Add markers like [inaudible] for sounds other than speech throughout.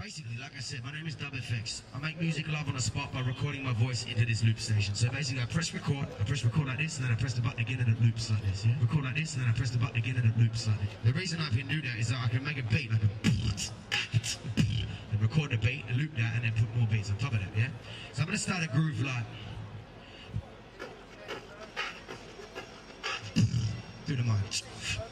Basically, like I said, my name is Dub FX. I make music live on the spot by recording my voice into this loop station. So basically, I press record, I press record like this, and then I press the button again and it loops like this, yeah? Record like this, and then I press the button again and it loops like this. The reason I can do that is that I can make a beat like a and record the beat, and loop that, and then put more beats on top of that, yeah? So I'm gonna start a groove like... Do the mic.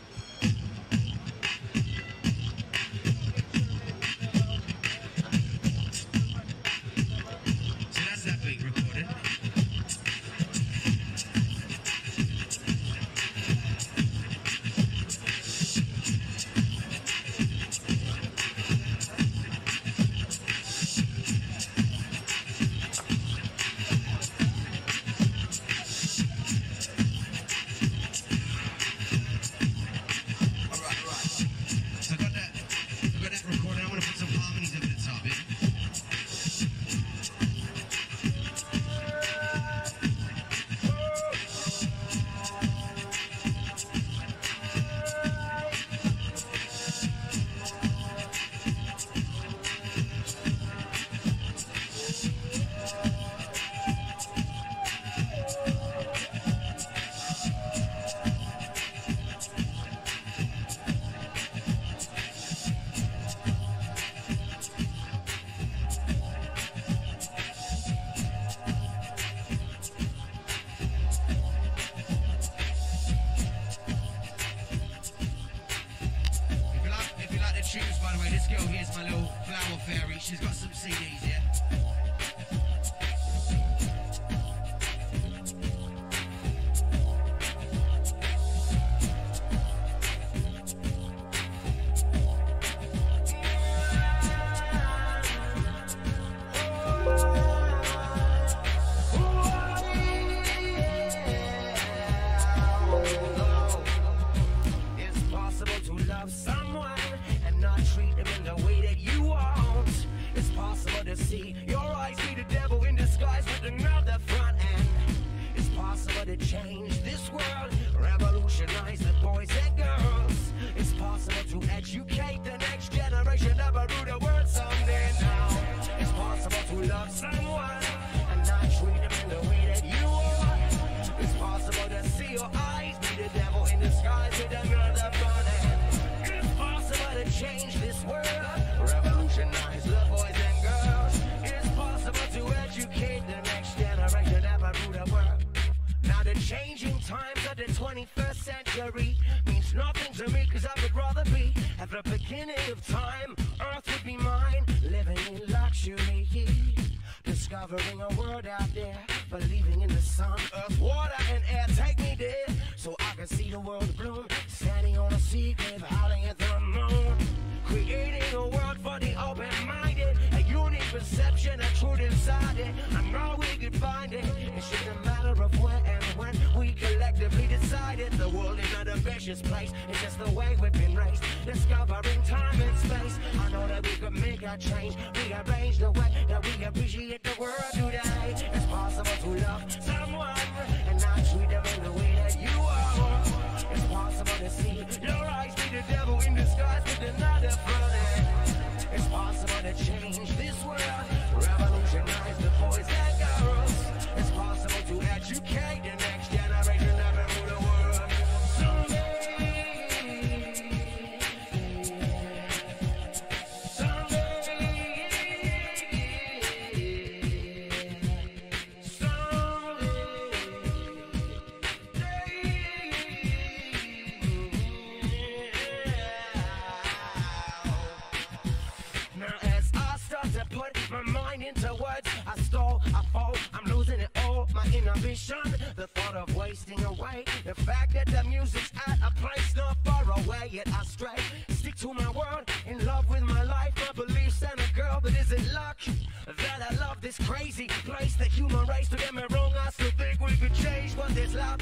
we got change, rearrange the way that we appreciate the world today. It's possible to love. fact that the music's at a place not far away, yet I stray. Stick to my word, in love with my life, my beliefs, and a girl that isn't lucky. That I love this crazy place, the human race. To get me wrong, I still think we could change, but there's love.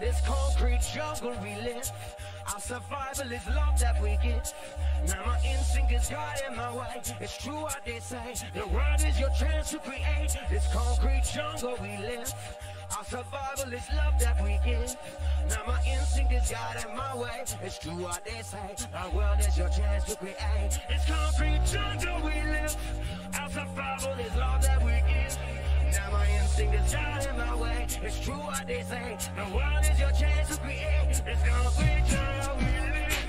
This concrete jungle we live, our survival is love that we get Now my instinct is guiding my way. It's true what they say. The world is your chance to create this concrete jungle we live. Survival is love that we give. Now my instinct is guiding my way. It's true what they say. Our world is your chance to create. It's concrete jungle we live. Our survival is love that we give. Now my instinct is guiding my way. It's true what they say. The world is your chance to create. It's concrete jungle we live.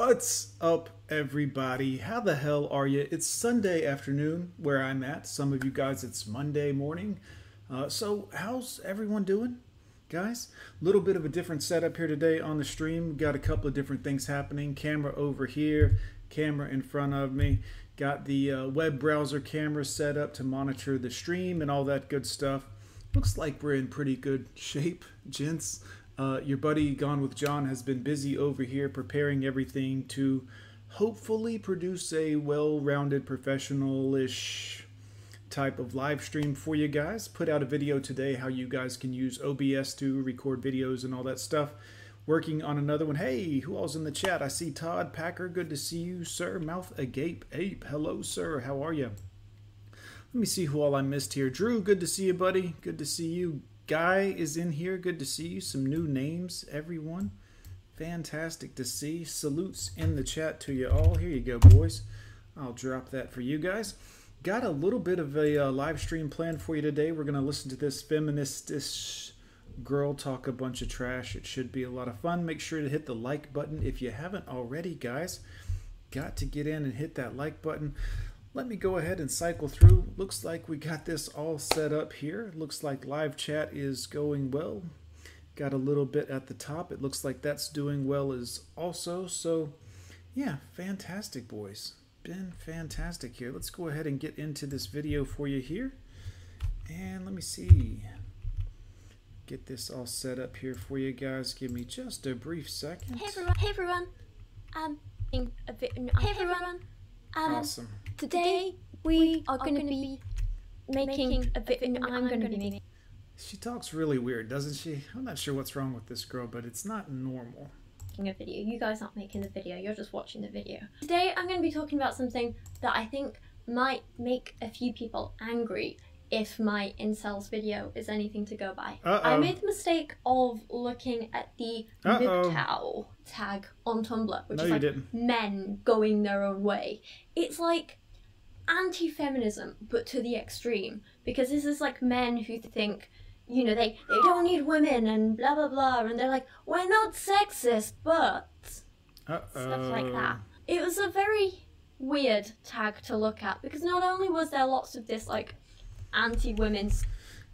What's up, everybody? How the hell are you? It's Sunday afternoon where I'm at. Some of you guys, it's Monday morning. Uh, so, how's everyone doing, guys? A little bit of a different setup here today on the stream. Got a couple of different things happening. Camera over here, camera in front of me. Got the uh, web browser camera set up to monitor the stream and all that good stuff. Looks like we're in pretty good shape, [laughs] gents. Uh, your buddy Gone with John has been busy over here preparing everything to hopefully produce a well rounded, professional ish type of live stream for you guys. Put out a video today how you guys can use OBS to record videos and all that stuff. Working on another one. Hey, who all's in the chat? I see Todd Packer. Good to see you, sir. Mouth agape ape. Hello, sir. How are you? Let me see who all I missed here. Drew, good to see you, buddy. Good to see you. Guy is in here. Good to see you. Some new names, everyone. Fantastic to see. Salutes in the chat to you all. Here you go, boys. I'll drop that for you guys. Got a little bit of a uh, live stream planned for you today. We're going to listen to this feministish girl talk a bunch of trash. It should be a lot of fun. Make sure to hit the like button if you haven't already, guys. Got to get in and hit that like button. Let me go ahead and cycle through. Looks like we got this all set up here. Looks like live chat is going well. Got a little bit at the top. It looks like that's doing well as also. So, yeah, fantastic, boys. Been fantastic here. Let's go ahead and get into this video for you here. And let me see. Get this all set up here for you guys. Give me just a brief second. Hey everyone! Hey everyone! Um, a bit. Hey everyone! Um, Awesome. Today we are going to be making a bit. I'm going to be making She talks really weird, doesn't she? I'm not sure what's wrong with this girl, but it's not normal. Making a video. You guys aren't making the video. You're just watching the video. Today I'm going to be talking about something that I think might make a few people angry. If my incels video is anything to go by, Uh-oh. I made the mistake of looking at the Uh-oh. MGTOW tag on Tumblr, which No, is you like didn't. men going their own way. It's like anti-feminism but to the extreme. Because this is like men who think you know they they don't need women and blah blah blah and they're like we're not sexist but Uh stuff like that. It was a very weird tag to look at because not only was there lots of this like anti-women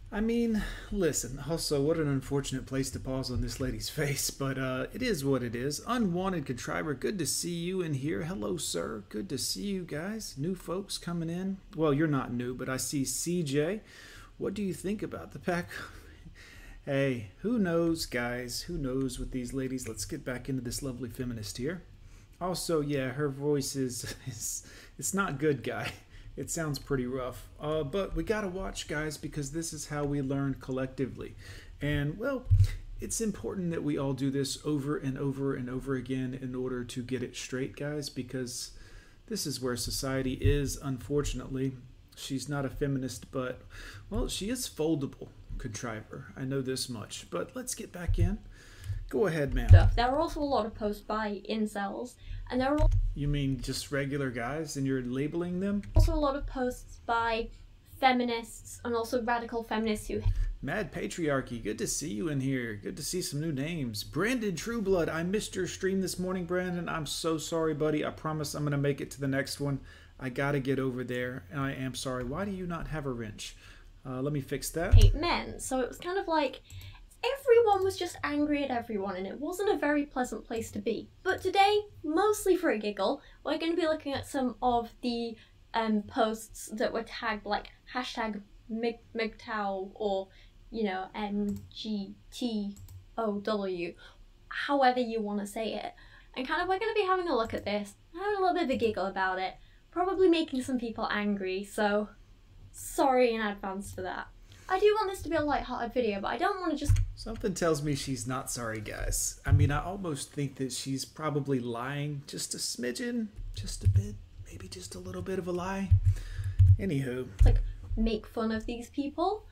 I mean, listen, also, what an unfortunate place to pause on this lady's [laughs] face, but uh, it is what it is. Unwanted contriver, good to see you in here. Hello, sir. Good to see you guys. New folks coming in. Well, you're not new, but I see CJ. What do you think about the pack? [laughs] hey, who knows, guys? Who knows with these ladies? Let's get back into this lovely feminist here. Also, yeah, her voice is, [laughs] is it's not good, guy. It sounds pretty rough. Uh, but we gotta watch, guys, because this is how we learn collectively. And, well, it's important that we all do this over and over and over again in order to get it straight, guys, because this is where society is, unfortunately. She's not a feminist, but, well, she is foldable, contriver. I know this much. But let's get back in. Go ahead, stuff. There are also a lot of posts by incels, and there are You mean just regular guys and you're labeling them? also a lot of posts by feminists and also radical feminists who Mad Patriarchy, good to see you in here. Good to see some new names. Brandon Trueblood, I missed your stream this morning, Brandon. I'm so sorry, buddy. I promise I'm going to make it to the next one. I got to get over there, and I am sorry. Why do you not have a wrench? Uh, let me fix that. hate men. So it was kind of like everyone was just angry at everyone, and it wasn't a very pleasant place to be. But today, mostly for a giggle, we're going to be looking at some of the um, posts that were tagged like hashtag MGTOW or you know NGTOW, however you want to say it. And kind of, we're going to be having a look at this, having a little bit of a giggle about it, probably making some people angry. So sorry in advance for that. I do want this to be a light-hearted video, but I don't want to just Something tells me she's not sorry, guys. I mean, I almost think that she's probably lying just a smidgen, just a bit, maybe just a little bit of a lie. Anywho, like make fun of these people.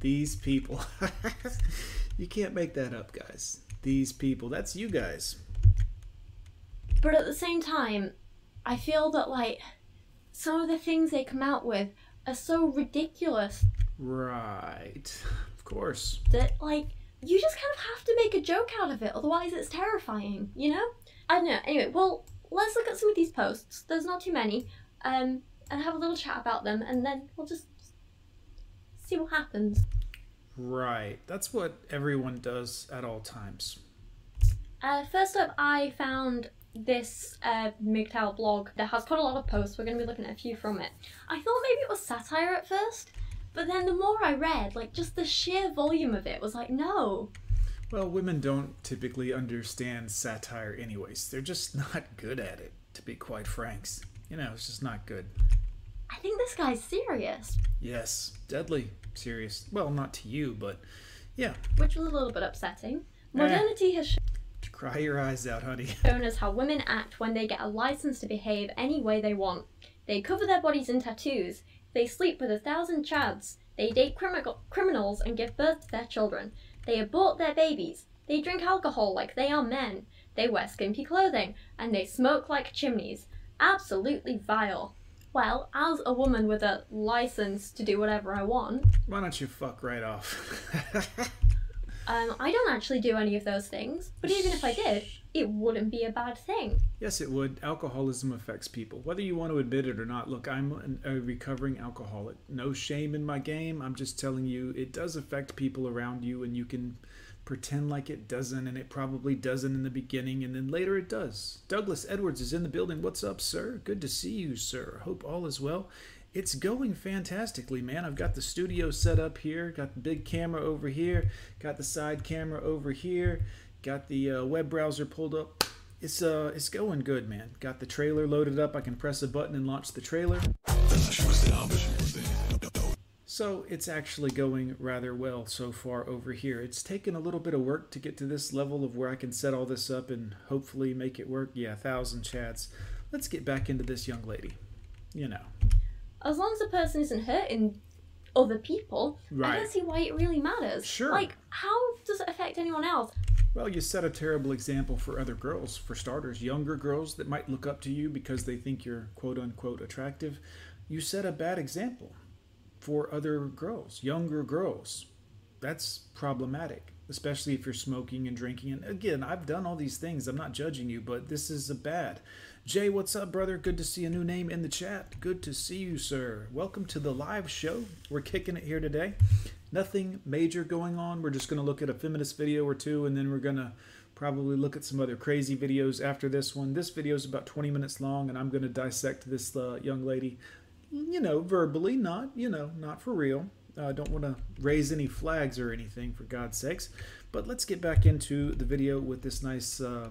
these people. [laughs] you can't make that up, guys. These people. That's you guys. But at the same time, I feel that like some of the things they come out with are so ridiculous Right. Of course. that like you just kind of have to make a joke out of it, otherwise it's terrifying, you know? I don't know. Anyway, well, let's look at some of these posts. There's not too many. Um and have a little chat about them and then we'll just see what happens. Right. That's what everyone does at all times. Uh, first up, I found this uh, MGTOW blog that has quite a lot of posts. We're going to be looking at a few from it. I thought maybe it was satire at first, but then the more I read, like just the sheer volume of it was like, no. Well, women don't typically understand satire, anyways. They're just [laughs] not good at it, to be quite frank. You know, it's just not good. I think this guy's serious, Yes, deadly serious. Well, not to you, but yeah, which was a little bit upsetting. Eh. Modernity has to cry your eyes out, honey. [laughs] shown us how women act when they get a license to behave any way they want. They cover their bodies in tattoos. They sleep with a thousand chads. They date crimi- criminals and give birth to their children. They abort their babies. They drink alcohol like they are men. They wear skimpy clothing. And they smoke like chimneys. Absolutely vile. Well, as a woman with a license to do whatever I want, Why don't you fuck right off? [laughs] um, I don't actually do any of those things. But even if I did, it wouldn't be a bad thing. yes, it would. Alcoholism affects people, whether you want to admit it or not. Look, I'm an, a recovering alcoholic. No shame in my game. I'm just telling you, it does affect people around you, and you can pretend like it doesn't, and it probably doesn't in the beginning, and then later it does. Douglas Edwards is in the building. What's up, sir? Good to see you, sir. Hope all is well. It's going fantastically, man. I've got the studio set up here, got the big camera over here, got the side camera over here, got the uh, web browser pulled up. It's uh, it's going good, man. Got the trailer loaded up. I can press a button and launch the trailer. So it's actually going rather well so far over here. It's taken a little bit of work to get to this level of where I can set all this up and hopefully make it work. Yeah, thousand chats. Let's get back into this young lady. You know. as long as the person isn't hurting other people, I don't see why it really matters. Sure. Like, how does it affect anyone else? Well, you set a terrible example for other girls, for starters, younger girls that might look up to you because they think you're quote unquote attractive. You set a bad example for other girls, younger girls. That's problematic, especially if you're smoking and drinking. And again, I've done all these things. I'm not judging you, but this is a bad. Jay, what's up, brother? Good to see a new name in the chat. Good to see you, sir. Welcome to the live show. We're kicking it here today. Nothing major going on. We're just going to look at a feminist video or two, and then we're going to probably look at some other crazy videos after this one. This video is about 20 minutes long, and I'm going to dissect this uh, young lady, you know, verbally, not, you know, not for real. I uh, don't want to raise any flags or anything, for God's sakes. But let's get back into the video with this nice uh,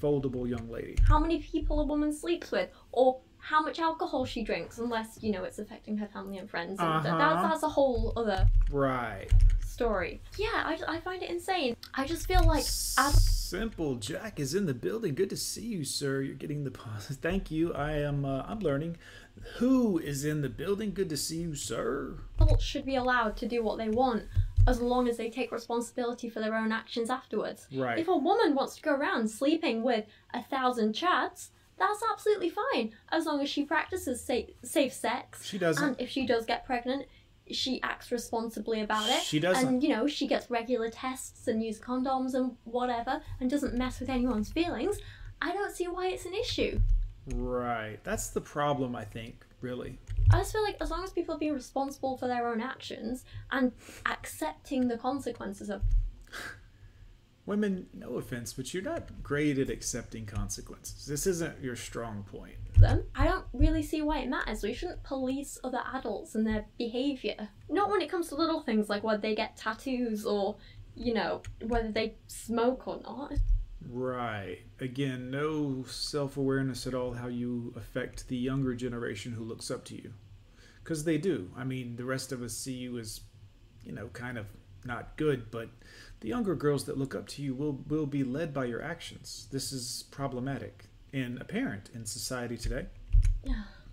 foldable young lady. How many people a woman sleeps with, or how much alcohol she drinks, unless you know it's affecting her family and friends. And Uh-huh. that's, that's a whole other. Right. story. Yeah, I, I find it insane. I just feel like ad- Simple Jack is in the building. Good to see you, sir. You're getting the pause. [laughs] Thank you. I am. Uh, I'm learning. Who is in the building? Good to see you, sir. adults should be allowed to do what they want as long as they take responsibility for their own actions afterwards. Right. If a woman wants to go around sleeping with a thousand chads, that's absolutely fine as long as she practices safe, safe sex. She doesn't. And if she does get pregnant, she acts responsibly about it. She doesn't. And, you know, she gets regular tests and uses condoms and whatever and doesn't mess with anyone's feelings. I don't see why it's an issue. Right. That's the problem. I think. Really. I just feel like as long as people are being responsible for their own actions and accepting the consequences of [laughs] Women, no offense, but you're not great at accepting consequences. This isn't your strong point. them, I don't really see why it matters. We shouldn't police other adults and their behaviour. Not when it comes to little things like whether they get tattoos or, you know, whether they smoke or not. Right. Again, no self awareness at all how you affect the younger generation who looks up to you. Because they do. I mean, the rest of us see you as, you know, kind of not good, but the younger girls that look up to you will, will be led by your actions. This is problematic and apparent in society today.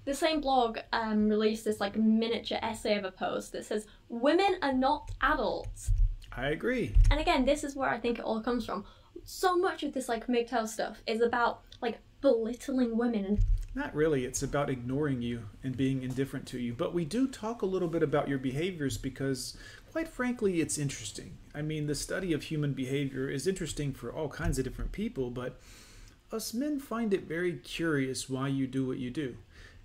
The same blog um, released this like miniature essay of a post that says women are not adults. I agree. And again, this is where I think it all comes from. So much of this like MGTOW stuff is about like belittling women and Not really. It's about ignoring you and being indifferent to you. But we do talk a little bit about your behaviors because, quite frankly, it's interesting. I mean, the study of human behavior is interesting for all kinds of different people, but us men find it very curious why you do what you do.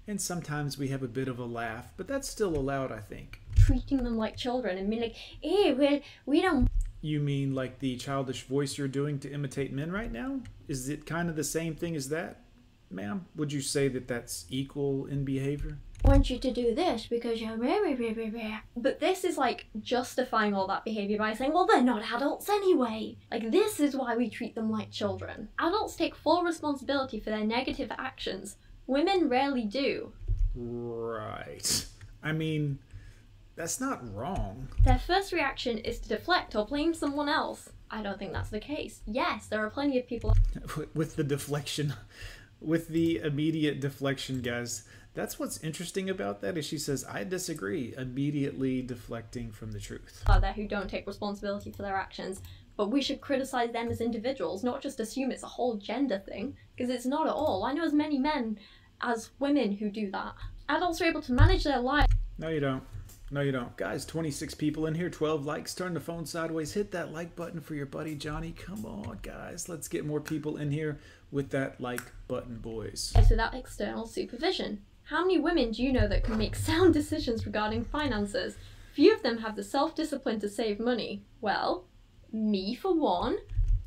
And sometimes we have a bit of a laugh, but that's still allowed, I think. treating them like children and being like, eh, hey, we we don't You mean like the childish voice you're doing to imitate men right now? Is it kind of the same thing as that, ma'am? Would you say that that's equal in behavior? I want you to do this because you're blah, blah, blah, blah, blah." But this is like justifying all that behavior by saying, well, they're not adults anyway. Like, this is why we treat them like children. Adults take full responsibility for their negative actions. Women rarely do. Right. I mean, that's not wrong. Their first reaction is to deflect or blame someone else. I don't think that's the case. Yes, there are plenty of people [laughs] With the deflection, with the immediate deflection, guys. That's what's interesting about that is she says, I disagree, immediately deflecting from the truth. out there who don't take responsibility for their actions, but we should criticize them as individuals, not just assume it's a whole gender thing, because it's not at all. I know as many men as women who do that. Adults are able to manage their lives No, you don't. No, you don't. Guys, 26 people in here, 12 likes. Turn the phone sideways. Hit that like button for your buddy Johnny. Come on, guys. Let's get more people in here with that like button, boys. without external supervision. How many women do you know that can make [laughs] sound decisions regarding finances? Few of them have the self discipline to save money. Well, me for one,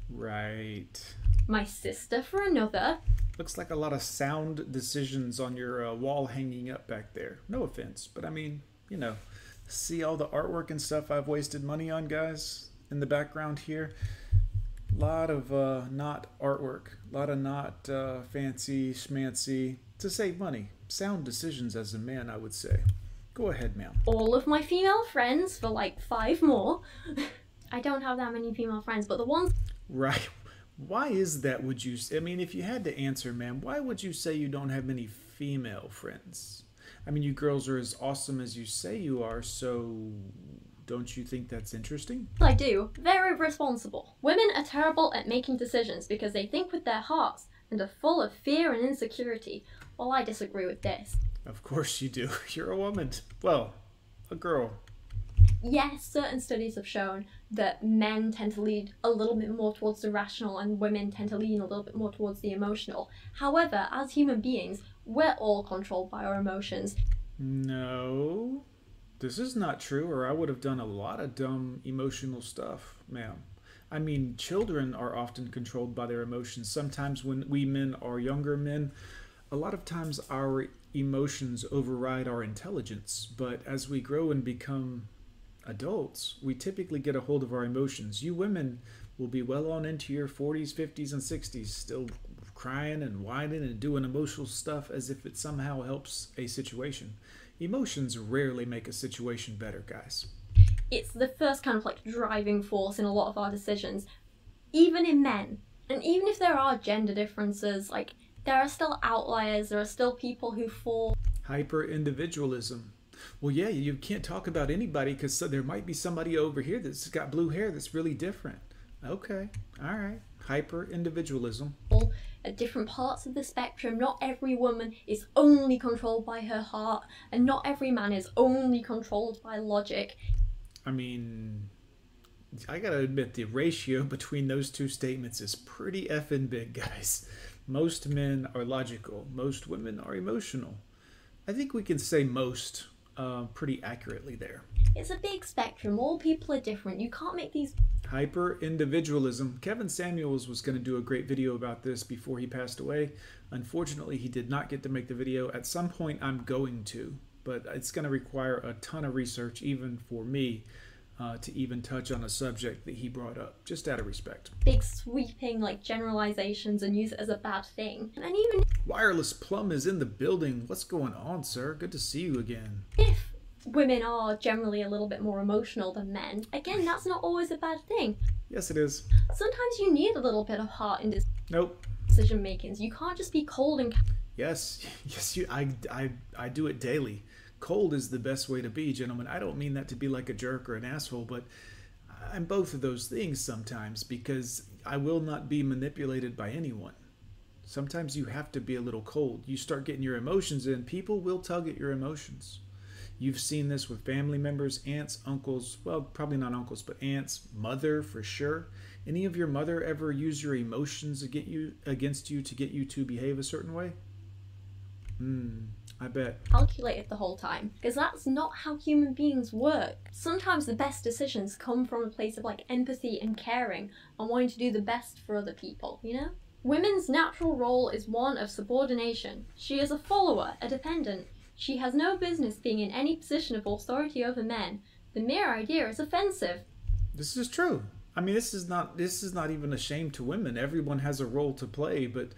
Right. my sister for another, Looks like a lot of sound decisions on your uh, wall hanging up back there. No offense, but I mean, you know, see all the artwork and stuff I've wasted money on, guys, in the background here. A lot of uh, not artwork, a lot of not uh, fancy schmancy to save money. Sound decisions as a man, I would say. Go ahead, ma'am. all of my female friends for like five more. [laughs] I don't have that many female friends, but the ones Right. Why is that, would you I mean, if you had to answer, ma'am, why would you say you don't have many female friends? I mean, you girls are as awesome as you say you are, so don't you think that's interesting? I do, very responsible. Women are terrible at making decisions because they think with their hearts and are full of fear and insecurity. Well, I disagree with this. Of course you do. [laughs] You're a woman. Well, a girl. Yes, certain studies have shown that men tend to lead a little bit more towards the rational and women tend to lean a little bit more towards the emotional. However, as human beings, we're all controlled by our emotions. No. This is not true, or I would have done a lot of dumb emotional stuff, ma'am. I mean, children are often controlled by their emotions. Sometimes when we men are younger men, a lot of times our emotions override our intelligence. But as we grow and become adults, we typically get a hold of our emotions. You women will be well on into your 40s, 50s, and 60s, still crying and whining and doing emotional stuff as if it somehow helps a situation. Emotions rarely make a situation better, guys. it's the first kind of like driving force in a lot of our decisions, even in men. And even if there are gender differences, like there are still outliers, there are still people who fall Hyper individualism. Well, yeah, you can't talk about anybody because there might be somebody over here that's got blue hair that's really different. Okay, all right. Hyper individualism. at different parts of the spectrum. Not every woman is only controlled by her heart, and not every man is only controlled by logic. I mean, I gotta admit, the ratio [laughs] between those two statements is pretty effing big, guys. Most men are logical, most women are emotional. I think we can say most uh, pretty accurately there. It's a big spectrum. All people are different. You can't make these Hyper individualism. Kevin Samuels was going to do a great video about this before he passed away. Unfortunately, he did not get to make the video. At some point, I'm going to, but it's going to require a ton of research, even for me, uh, to even touch on a subject that he brought up, just out of respect. big sweeping like generalizations and use it as a bad thing. And even Wireless Plum is in the building. What's going on, sir? Good to see you again. if women are generally a little bit more emotional than men, again, that's not always a bad thing. Yes, it is. Sometimes you need a little bit of heart in Nope. decision makings. You can't just be cold and Yes, [laughs] yes, you. I, I, I do it daily. Cold is the best way to be, gentlemen. I don't mean that to be like a jerk or an asshole, but I'm both of those things sometimes because I will not be manipulated by anyone. Sometimes you have to be a little cold. You start getting your emotions in, people will tug at your emotions. You've seen this with family members, aunts, uncles, well, probably not uncles, but aunts, mother for sure. Any of your mother ever use your emotions to get you against you to get you to behave a certain way? Hmm, I bet. calculated the whole time because that's not how human beings work. Sometimes the best decisions come from a place of like empathy and caring and wanting to do the best for other people, you know? Women's natural role is one of subordination. She is a follower, a dependent. She has no business being in any position of authority over men. The mere idea is offensive. This is true. I mean, this is not this is not even a shame to women. Everyone has a role to play, but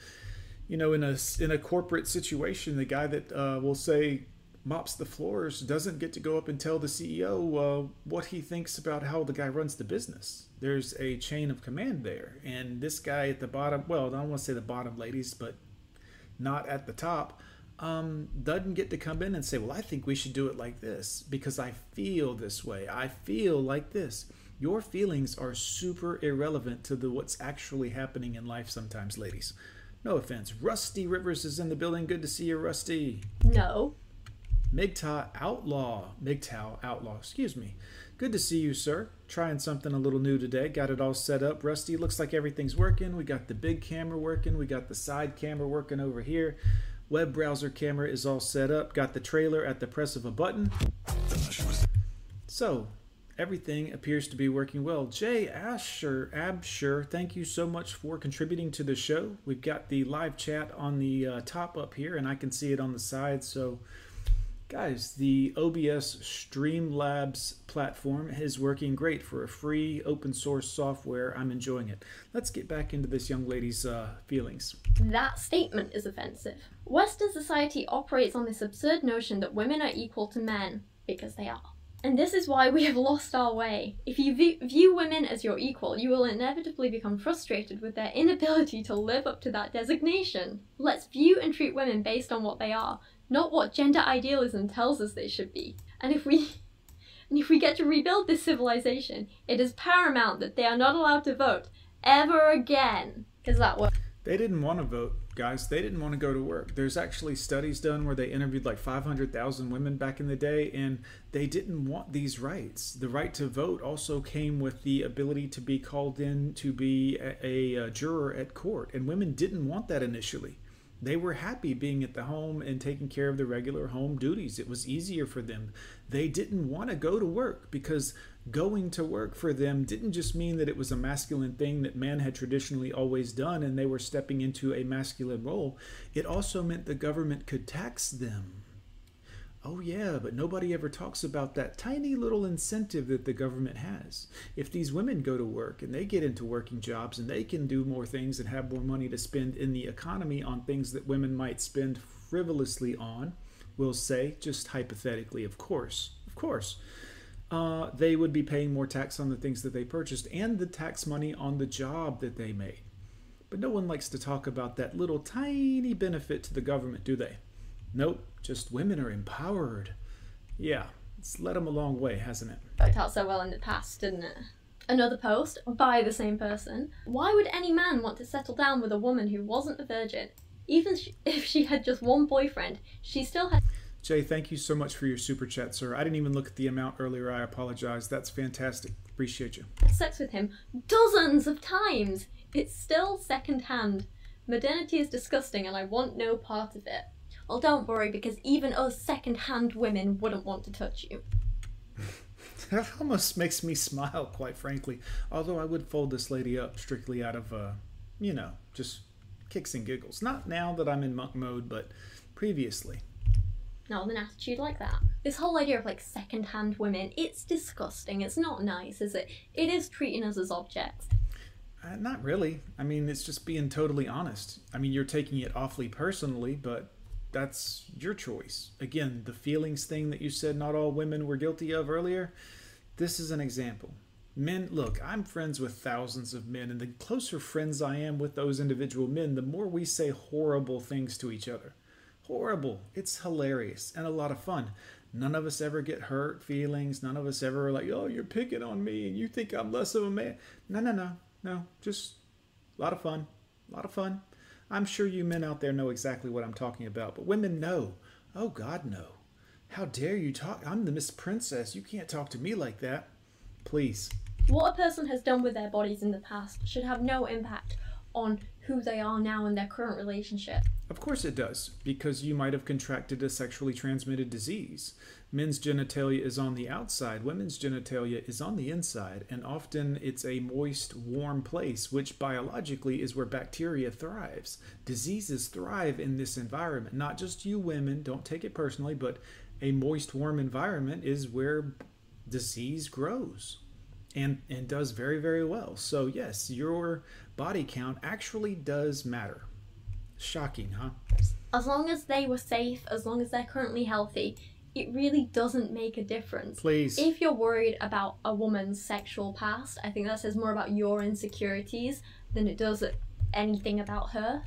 you know, in a in a corporate situation, the guy that uh, will say mops the floors doesn't get to go up and tell the CEO uh, what he thinks about how the guy runs the business. There's a chain of command there, and this guy at the bottom, well, I don't want to say the bottom, ladies, but not at the top, um, doesn't get to come in and say, Well, I think we should do it like this because I feel this way. I feel like this. Your feelings are super irrelevant to the what's actually happening in life sometimes, ladies. No offense. Rusty Rivers is in the building. Good to see you, Rusty. No. MGTOW Outlaw. MGTOW Outlaw, excuse me. Good to see you, sir. Trying something a little new today. Got it all set up. Rusty, looks like everything's working. We got the big camera working. We got the side camera working over here. Web browser camera is all set up. Got the trailer at the press of a button. So, everything appears to be working well. Jay Asher, Absher, thank you so much for contributing to the show. We've got the live chat on the uh, top up here, and I can see it on the side. So, guys, the OBS Streamlabs platform is working great for a free open source software. I'm enjoying it. Let's get back into this young lady's uh, feelings. That statement is offensive. Western society operates on this absurd notion that women are equal to men because they are. And this is why we have lost our way. If you view, women as your equal, you will inevitably become frustrated with their inability to live up to that designation. Let's view and treat women based on what they are, not what gender idealism tells us they should be. And if we [laughs] and if we get to rebuild this civilization, it is paramount that they are not allowed to vote ever again. Because that was They didn't want to vote, guys. They didn't want to go to work. There's actually studies done where they interviewed like 500,000 women back in the day, and they didn't want these rights. The right to vote also came with the ability to be called in to be a, a, juror at court, and women didn't want that initially. They were happy being at the home and taking care of the regular home duties. It was easier for them. They didn't want to go to work because going to work for them didn't just mean that it was a masculine thing that man had traditionally always done and they were stepping into a masculine role. It also meant the government could tax them. Oh, yeah, but nobody ever talks about that tiny little incentive that the government has. If these women go to work and they get into working jobs and they can do more things and have more money to spend in the economy on things that women might spend frivolously on, we'll say, just hypothetically, of course, of course. Uh, they would be paying more tax on the things that they purchased and the tax money on the job that they made. But no one likes to talk about that little tiny benefit to the government, do they? Nope, just women are empowered. Yeah, it's led them a long way, hasn't it? worked out so well in the past, didn't it? Another post by the same person. Why would any man want to settle down with a woman who wasn't a virgin? Even [laughs] if she had just one boyfriend, she still had Jay, thank you so much for your super chat, sir. I didn't even look at the amount earlier. I apologize. That's fantastic. Appreciate you. sex with him dozens of times. It's still secondhand. Modernity is disgusting and I want no part of it. Well, don't worry because even us secondhand women wouldn't want to touch you. [laughs] That almost makes me smile, quite frankly. Although I would fold this lady up strictly out of, uh, you know, just kicks and giggles. Not now that I'm in monk mode, but previously. An attitude like that. This whole idea of like second hand women, it's disgusting. It's not nice, is it? It is treating us as objects. Uh, not really. I mean, it's just being totally honest. I mean, you're taking it awfully personally, but that's your choice. Again, the feelings thing that you said not all women were guilty of earlier, this is an example. Men, look, I'm friends with thousands of men, and the closer friends I am with those individual men, the more we say horrible things to each other. Horrible. It's hilarious and a lot of fun. None of us ever get hurt feelings. None of us ever are like, oh, you're picking on me and you think I'm less of a man. No, no, no, no. Just a lot of fun. A lot of fun. I'm sure you men out there know exactly what I'm talking about, but women know. Oh, God, no. How dare you talk? I'm the Miss Princess. You can't talk to me like that. Please. What a person has done with their bodies in the past should have no impact on who they are now in their current relationship. Of course it does, because you might have contracted a sexually transmitted disease. Men's genitalia is on the outside, women's genitalia is on the inside, and often it's a moist, warm place, which biologically is where bacteria thrives. Diseases thrive in this environment. Not just you women, don't take it personally, but a moist, warm environment is where disease grows and and does very very well. So yes, your body count actually does matter. Shocking, huh? As long as they were safe, as long as they're currently healthy, it really doesn't make a difference. Please. If you're worried about a woman's sexual past, I think that says more about your insecurities than it does anything about her.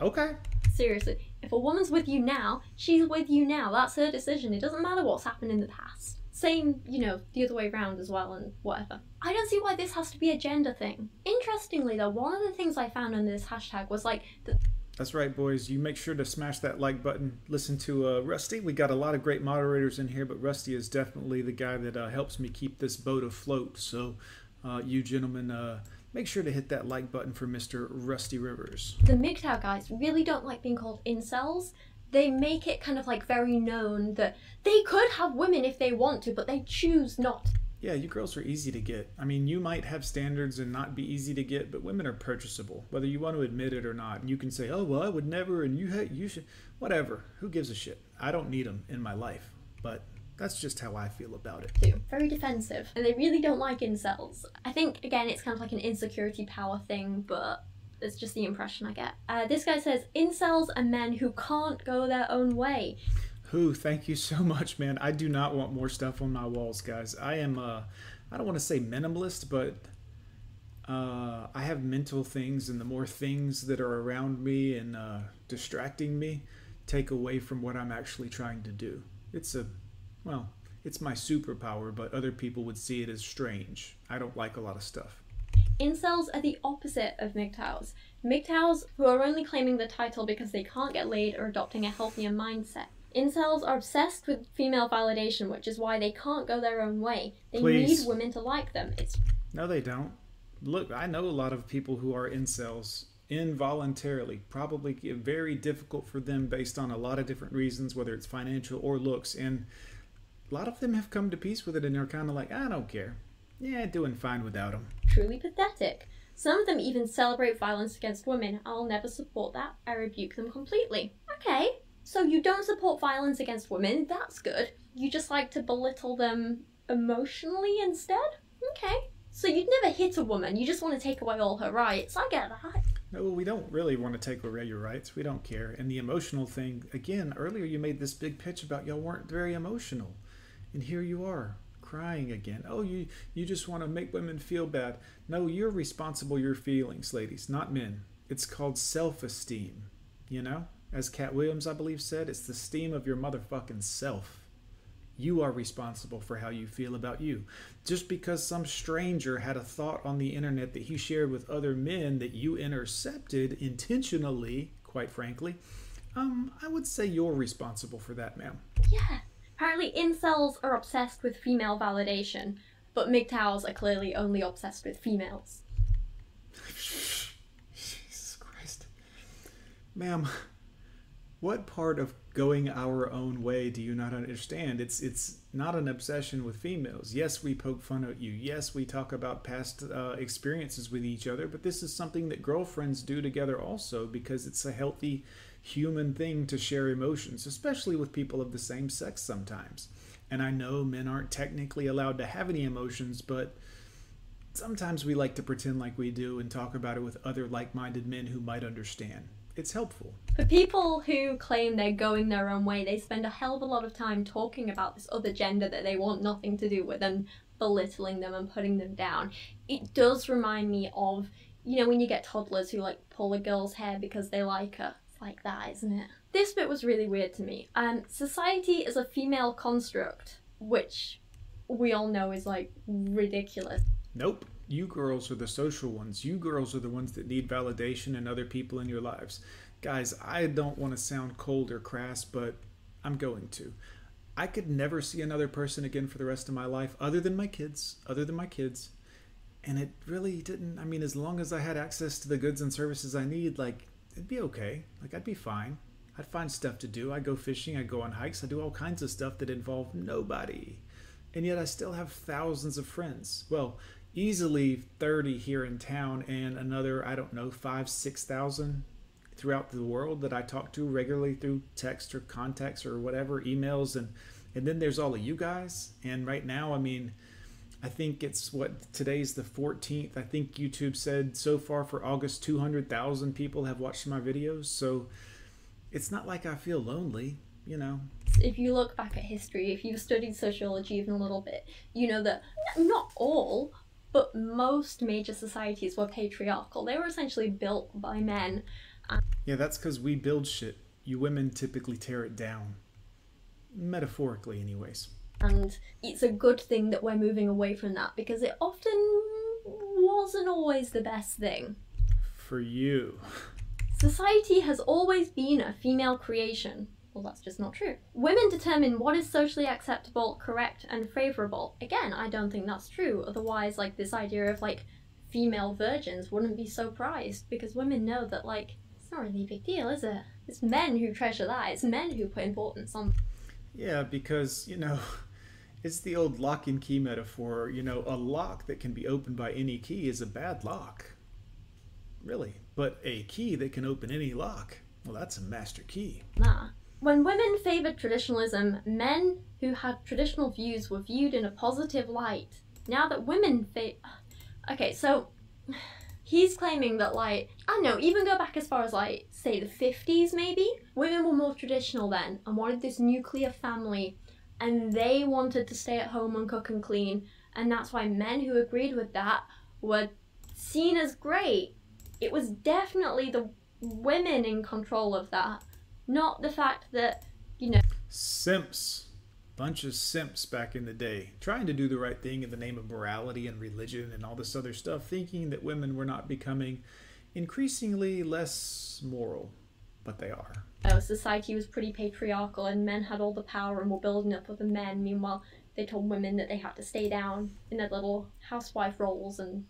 Okay. Seriously, if a woman's with you now, she's with you now. That's her decision. It doesn't matter what's happened in the past. Same, you know, the other way around as well, and whatever. I don't see why this has to be a gender thing. Interestingly, though, one of the things I found on this hashtag was like the That's right, boys. You make sure to smash that like button. Listen to uh, Rusty. We got a lot of great moderators in here, but Rusty is definitely the guy that uh, helps me keep this boat afloat. So, uh, you gentlemen, uh, make sure to hit that like button for Mr. Rusty Rivers. the MGTOW guys really don't like being called incels. They make it kind of like very known that they could have women if they want to, but they choose not. Yeah, you girls are easy to get. I mean, you might have standards and not be easy to get, but women are purchasable, whether you want to admit it or not. You can say, "Oh, well, I would never," and you ha- you should, whatever. Who gives a shit? I don't need them in my life, but that's just how I feel about it. too. Very defensive. And they really don't like incels. I think, again, it's kind of like an insecurity power thing, but it's just the impression I get. Uh, this guy says incels are men who can't go their own way. Who? Thank you so [laughs] much, man. I do not want more stuff on my walls, guys. I am, uh, I don't want to say minimalist, but uh, I have mental things, and the more things that are around me and uh, distracting me take away from what I'm actually trying to do. It's a, well, it's my superpower, but other people would see it as strange. I don't like a lot of stuff. Incels are the opposite of MGTOWs. MGTOWs who are only claiming the title because they can't get laid or adopting a healthier mindset. Incels are obsessed with female validation, which is why they can't go their own way. They Please. need women to like them. It's No, they don't. Look, I know a lot of people who are incels involuntarily. Probably very difficult for them based on a lot of different reasons, whether it's financial or looks. And a lot of them have come to peace with it and they're kind of like, I don't care. Yeah, doing fine without them. truly pathetic. Some of them even celebrate violence against women. I'll never support that. I rebuke them completely. Okay, so you don't support violence against women. That's good. You just like to belittle them emotionally instead? Okay. So you'd never hit a woman. You just want to take away all her rights. I get that. No, we don't really want to take away your rights. We don't care. And the emotional thing, again, earlier you made this big pitch about y'all weren't very emotional. And here you are, crying again. Oh, you you just want to make women feel bad. No, you're responsible your feelings, ladies, not men. It's called self-esteem. You know, as Katt Williams, I believe, said, it's the steam of your motherfucking self. You are responsible for how you feel about you. Just because some stranger had a thought on the internet that he shared with other men that you intercepted intentionally, quite frankly, um, I would say you're responsible for that, ma'am. Yeah. Apparently, incels are obsessed with female validation, but MGTOWs are clearly only obsessed with females. [laughs] Jesus Christ. Ma'am, what part of going our own way do you not understand? It's it's not an obsession with females. Yes, we poke fun at you. Yes, we talk about past uh, experiences with each other, but this is something that girlfriends do together also because it's a healthy human thing to share emotions, especially with people of the same sex sometimes. And I know men aren't technically allowed to have any emotions, but sometimes we like to pretend like we do and talk about it with other like minded men who might understand. It's helpful. For people who claim they're going their own way, they spend a hell of a lot of time talking about this other gender that they want nothing to do with and belittling them and putting them down. It does remind me of, you know, when you get toddlers who like pull a girl's hair because they like her. It's like that, isn't it? This bit was really weird to me. Um, society is a female construct, which we all know is like ridiculous. Nope. You girls are the social ones. You girls are the ones that need validation and other people in your lives. Guys, I don't want to sound cold or crass, but I'm going to. I could never see another person again for the rest of my life other than my kids, other than my kids. And it really didn't, I mean, as long as I had access to the goods and services I need, like, it'd be okay. Like, I'd be fine. I'd find stuff to do. I'd go fishing, I'd go on hikes, I'd do all kinds of stuff that involve nobody. And yet I still have thousands of friends. Well, easily 30 here in town and another i don't know five six thousand throughout the world that i talk to regularly through text or contacts or whatever emails. And and then there's all of you guys. And right now i mean i think it's what today's the 14th i think youtube said so far for august 200000 people have watched my videos. So it's not like i feel lonely you know? If you look back at history, if you've studied sociology even a little bit, you know that not all, but most major societies were patriarchal. They were essentially built by men. yeah that's because we build shit you women typically tear it down metaphorically anyways And it's a good thing that we're moving away from that because it often wasn't always the best thing. for you Society has always been a female creation. Well, that's just not true. Women determine what is socially acceptable, correct, and favourable. Again, I don't think that's true. Otherwise, like, this idea of, like, female virgins wouldn't be so prized because women know that, like, it's not really a big deal, is it? It's men who treasure that. It's men who put importance on. Yeah, because, you know, [laughs] it's the old lock and key metaphor. You know, a lock that can be opened by any key is a bad lock. Really. But a key that can open any lock, well, that's a master key. Nah. When women favoured traditionalism, men who had traditional views were viewed in a positive light. Now that women fa- Okay, so he's claiming that, like, I don't know, even go back as far as, like, say the 50s maybe? Women were more traditional then and wanted this nuclear family, and they wanted to stay at home and cook and clean, and that's why men who agreed with that were seen as great. It was definitely the women in control of that not the fact that you know Simps. Bunch of simps back in the day, trying to do the right thing in the name of morality and religion and all this other stuff, thinking that women were not becoming increasingly less moral. But they are. oh, society was pretty patriarchal and men had all the power and were building up other men meanwhile they told women that they had to stay down in their little housewife roles and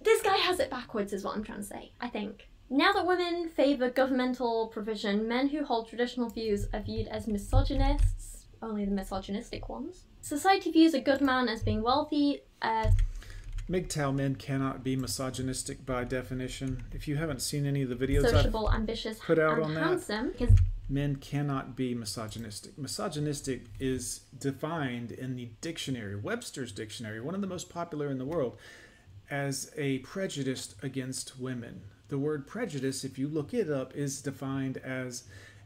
this guy has it backwards is what i'm trying to say i think now that women favour governmental provision men who hold traditional views are viewed as misogynists only the misogynistic ones society views a good man as being wealthy uh, MGTOW men cannot be misogynistic by definition. If you haven't seen any of the videos I've ambitious, put out on that. handsome. Because men cannot be misogynistic. Misogynistic is defined in the dictionary, Webster's dictionary, one of the most popular in the world, as a prejudice against women. The word prejudice, if you look it up, is defined as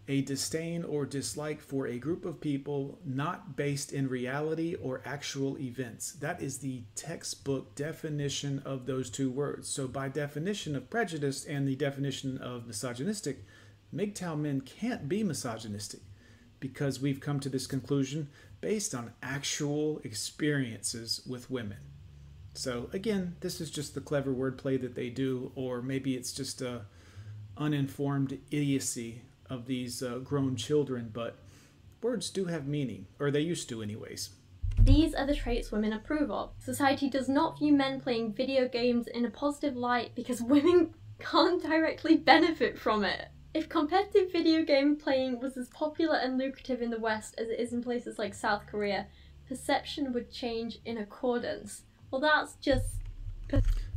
a disdain or dislike for a group of people not based in reality or actual events. That is the textbook definition of those two words. So, by definition of prejudice and the definition of misogynistic, MGTOW men can't be misogynistic because we've come to this conclusion based on actual experiences with women. So again, this is just the clever wordplay that they do, or maybe it's just a uninformed idiocy of these uh, grown children. But words do have meaning, or they used to, anyways. These are the traits women approve of. Society does not view men playing video games in a positive light because [laughs] women can't directly benefit from it. If competitive video game playing was as popular and lucrative in the West as it is in places like South Korea, perception would change in accordance. Well, that's just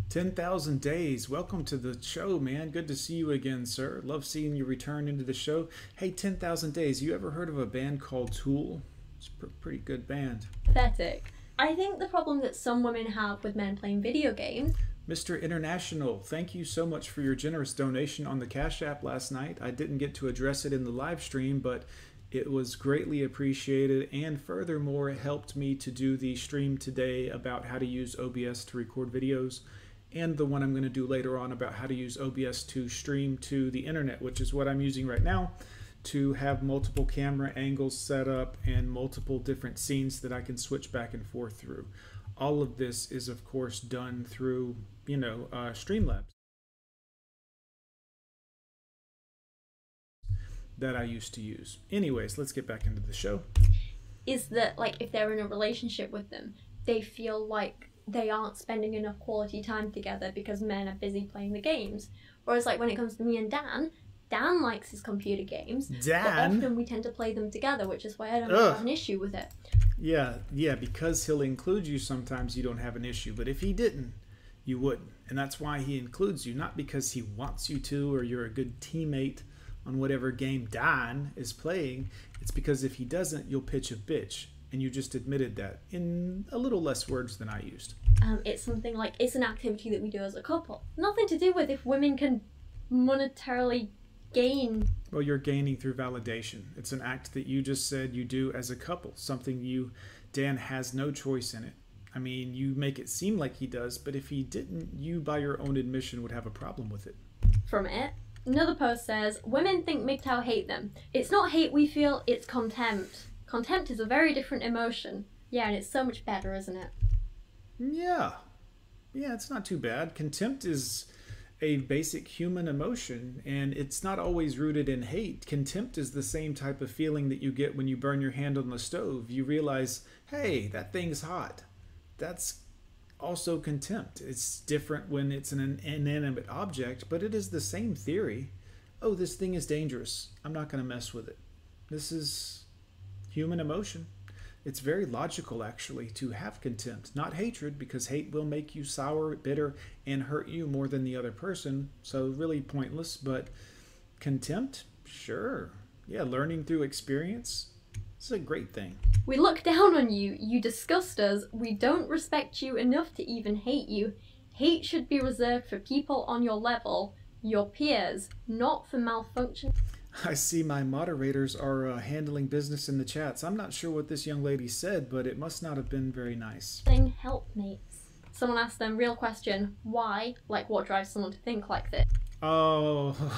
10,000 days. Welcome to the show, man. Good to see you again, sir. Love seeing you return into the show. Hey, 10,000 days. You ever heard of a band called Tool? It's a pr- pretty good band. pathetic. I think the problem that some women have with men playing video games Mr. International, thank you so much for your generous donation on the Cash App last night. I didn't get to address it in the live stream, but it was greatly appreciated and furthermore it helped me to do the stream today about how to use OBS to record videos and the one I'm going to do later on about how to use OBS to stream to the internet, which is what I'm using right now to have multiple camera angles set up and multiple different scenes that I can switch back and forth through. All of this is, of course, done through, you know, uh, Streamlabs that I used to use. Anyways, let's get back into the show. is that like if they're in a relationship with them, they feel like they aren't spending enough quality time together because men are busy playing the games. Whereas like when it comes to me and Dan, Dan likes his computer games. But Dan? often we tend to play them together, which is why I don't Ugh. have an issue with it. Yeah, yeah, because he'll include you sometimes you don't have an issue, but if he didn't, you wouldn't. And that's why he includes you, not because he wants you to or you're a good teammate on whatever game Dan is playing. It's because if he doesn't, you'll pitch a bitch. And you just admitted that in a little less words than I used. Um, it's something like it's an activity that we do as a couple. Nothing to do with if women can monetarily gain. Well, you're gaining through validation. It's an act that you just said you do as a couple, something you, Dan has no choice in it. I mean, you make it seem like he does, but if he didn't, you, by your own admission, would have a problem with it. from it. Another post says, Women think MGTOW hate them. It's not hate we feel, it's contempt. Contempt is a very different emotion. Yeah, and it's so much better, isn't it? Yeah. Yeah, it's not too bad. Contempt is a basic human emotion, and it's not always rooted in hate. Contempt is the same type of feeling that you get when you burn your hand on the stove. You realize, hey, that thing's hot. That's also contempt. It's different when it's an inanimate object, but it is the same theory. Oh, this thing is dangerous. I'm not going to mess with it. This is human emotion. It's very logical, actually, to have contempt, not hatred, because hate will make you sour, bitter, and hurt you more than the other person. So, really pointless. But contempt, sure. Yeah, learning through experience, it's a great thing. We look down on you, you disgust us, we don't respect you enough to even hate you. Hate should be reserved for people on your level, your peers, not for malfunction. I see my moderators are uh, handling business in the chats. I'm not sure what this young lady said, but it must not have been very nice. Thing helpmates. Someone asked them, real question, why? Like, what drives someone to think like this? [laughs]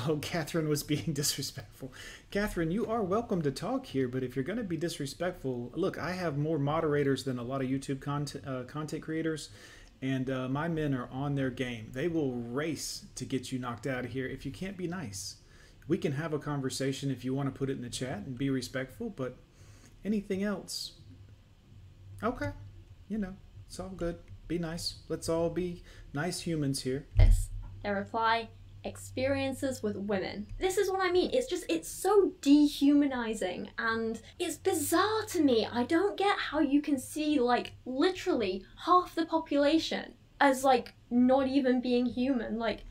Oh, Catherine was being [laughs] disrespectful. Catherine, you are welcome to talk here, but if you're going to be disrespectful, look, I have more moderators than a lot of YouTube content, uh, content creators, and uh, my men are on their game. They will race to get you knocked out of here if you can't be nice. We can have a conversation if you want to put it in the chat and be respectful, but anything else, okay, you know, it's all good. Be nice. Let's all be nice humans here. this. Their reply, experiences with women. This is what I mean. It's just, it's so dehumanizing and it's bizarre to me. I don't get how you can see, like, literally half the population as, like, not even being human. Like,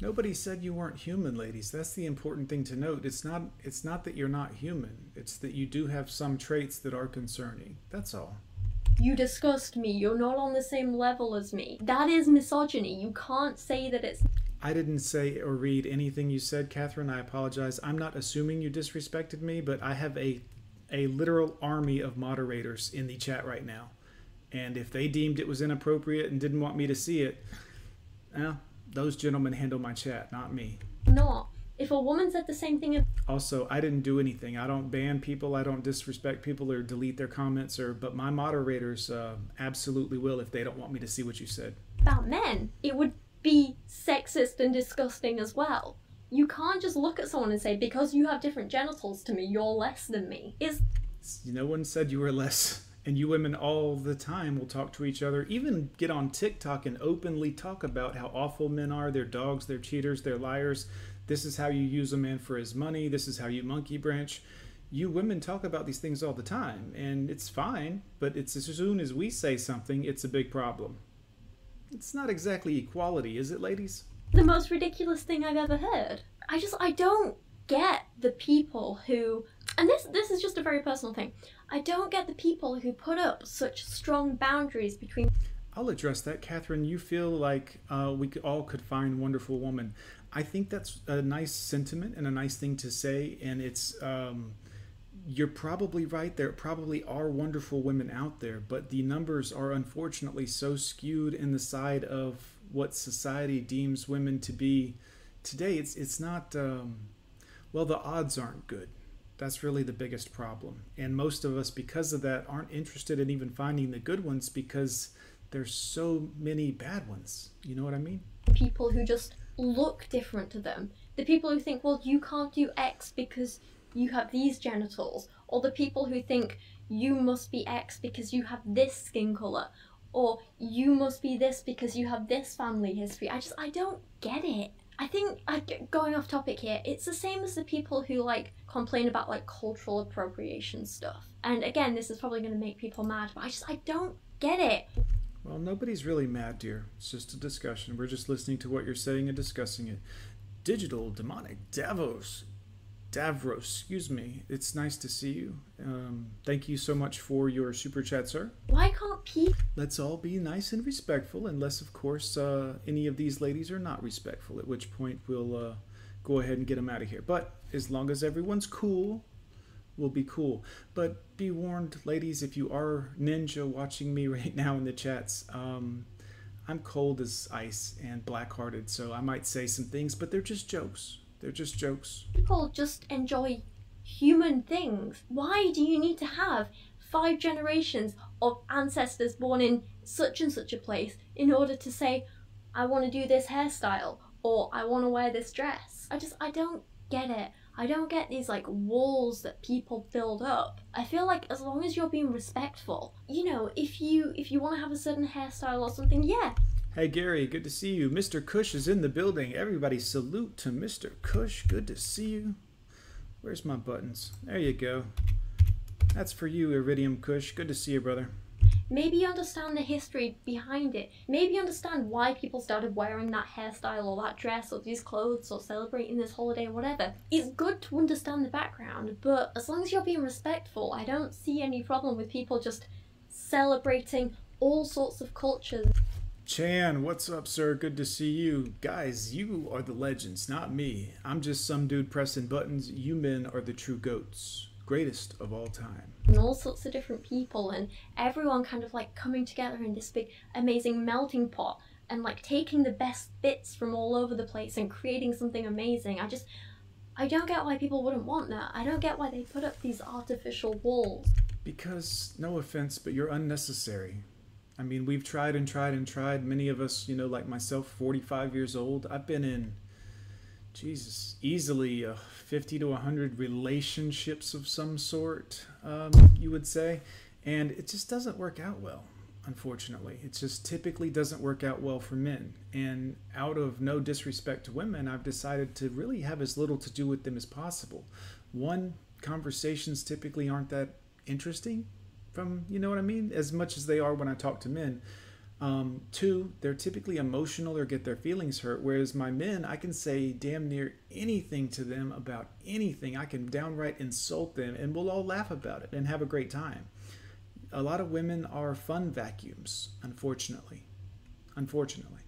Nobody said you weren't human, ladies. That's the important thing to note. It's not it's not that you're not human. It's that you do have some traits that are concerning. That's all. you disgust me, you're not on the same level as me. That is misogyny. You can't say that it's I didn't say or read anything you said, Catherine. I apologize. I'm not assuming you disrespected me, but I have a a literal army of moderators in the chat right now. And if they deemed it was inappropriate and didn't want me to see it, well, those gentlemen handle my chat, not me. Not. If a woman said the same thing Also, I didn't do anything. I don't ban people. I don't disrespect people or delete their comments. Or, but my moderators uh, absolutely will if they don't want me to see what you said. about men, it would be sexist and disgusting as well. You can't just look at someone and say, because you have different genitals to me, you're less than me. Is No one said you were less. And you women all the time will talk to each other, even get on TikTok and openly talk about how awful men are. They're dogs, they're cheaters, they're liars. This is how you use a man for his money. This is how you monkey branch. You women talk about these things all the time, and it's fine, but it's as soon as we say something, it's a big problem. It's not exactly equality, is it, ladies? the most ridiculous thing I've ever heard. I just I don't get the people who and this this is just a very personal thing. I don't get the people who put up such strong boundaries between I'll address that, Catherine. You feel like uh, we could, all could find wonderful woman. I think that's a nice sentiment and a nice thing to say, and it's um, you're probably right. There probably are wonderful women out there, but the numbers are unfortunately so skewed in the side of what society deems women to be today. It's it's not. Um, well, the odds aren't good. That's really the biggest problem, and most of us, because of that, aren't interested in even finding the good ones because there's so many bad ones. You know what I mean? people who just look different to them. The people who think, well, you can't do X because you have these genitals, or the people who think you must be X because you have this skin color, or you must be this because you have this family history. I just I don't get it. I think I, going off topic here, it's the same as the people who like complain about like cultural appropriation stuff. And again, this is probably going to make people mad, but I just I don't get it. Well, nobody's really mad, dear. It's just a discussion. We're just listening to what you're saying and discussing it. Digital demonic Davos. Davros, excuse me. It's nice to see you. Um, thank you so much for your super chat, sir. Why can't people Let's all be nice and respectful, unless, of course, uh, any of these ladies are not respectful, at which point we'll uh, go ahead and get them out of here. But as long as everyone's cool, we'll be cool. But be warned, ladies, if you are ninja watching me [laughs] right now in the chats, um, I'm cold as ice and black hearted, so I might say some things, but they're just jokes. They're just jokes. people just enjoy human things? Why do you need to have five generations of ancestors born in such and such a place in order to say, I want to do this hairstyle or I want to wear this dress? I just, I don't get it. I don't get these like walls that people build up. I feel like as long as you're being respectful, you know, if you if you want to have a certain hairstyle or something, yeah, Hey Gary, good to see you. Mr. Cush is in the building. Everybody salute to Mr. Cush. Good to see you. Where's my buttons? There you go. That's for you, Iridium Cush. Good to see you, brother. maybe understand the history behind it. Maybe understand why people started wearing that hairstyle or that dress or these clothes or celebrating this holiday or whatever. It's good to understand the background, but as long as you're being respectful, I don't see any problem with people just celebrating all sorts of cultures. Chan, what's up, sir? Good to see you. Guys, you are the legends, not me. I'm just some dude pressing buttons. You men are the true goats. Greatest of all time. and all sorts of different people and everyone kind of like coming together in this big amazing melting pot and like taking the best bits from all over the place and creating something amazing. I just I don't get why people wouldn't want that. I don't get why they put up these artificial walls. Because, no offense, but you're unnecessary. I mean, we've tried and tried and tried. Many of us, you know, like myself, 45 years old, I've been in, Jesus, easily uh, 50 to 100 relationships of some sort, um, you would say. And it just doesn't work out well, unfortunately. It just typically doesn't work out well for men. And out of no disrespect to women, I've decided to really have as little to do with them as possible. One, conversations typically aren't that interesting from you know what I mean as much as they are when I talk to men. Um, two, they're typically emotional or get their feelings hurt, whereas my men, I can say damn near anything to them about anything. I can downright insult them, and we'll all laugh about it and have a great time. A lot of women are fun vacuums, unfortunately. Unfortunately.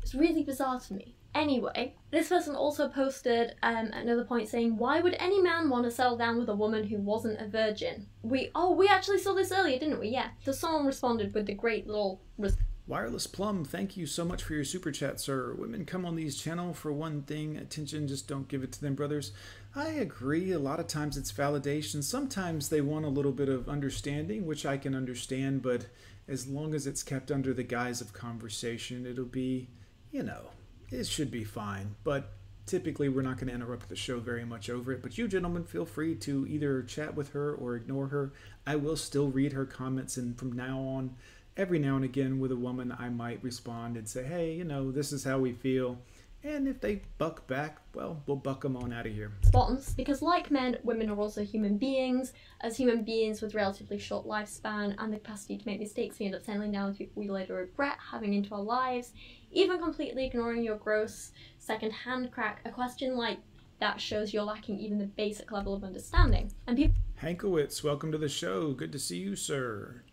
It's really bizarre to me. Anyway, this person also posted um, another point saying, "Why would any man want to settle down with a woman who wasn't a virgin?" We oh we actually saw this earlier, didn't we? Yeah. So someone responded with the great little res- Wireless Plum, thank you so much for your super chat, sir. Women come on these channel for one thing, attention, just don't give it to them, brothers. I agree. A lot of times it's validation. Sometimes they want a little bit of understanding, which I can understand, but as long as it's kept under the guise of conversation, it'll be, you know, it should be fine. But typically, we're not going to interrupt the show very much over it. But you gentlemen, feel free to either chat with her or ignore her. I will still read her comments, and from now on, every now and again with a woman, I might respond and say, hey, you know, this is how we feel. And if they buck back, well, we'll buck them on out of here. response because, like men, women are also human beings. As human beings with relatively short lifespan and the capacity to make mistakes, we end up settling down with people we later regret having into our lives. Even completely ignoring your gross second-hand crack, a question like that shows you're lacking even the basic level of understanding. And people Hankowitz, welcome to the show. Good to see you, sir.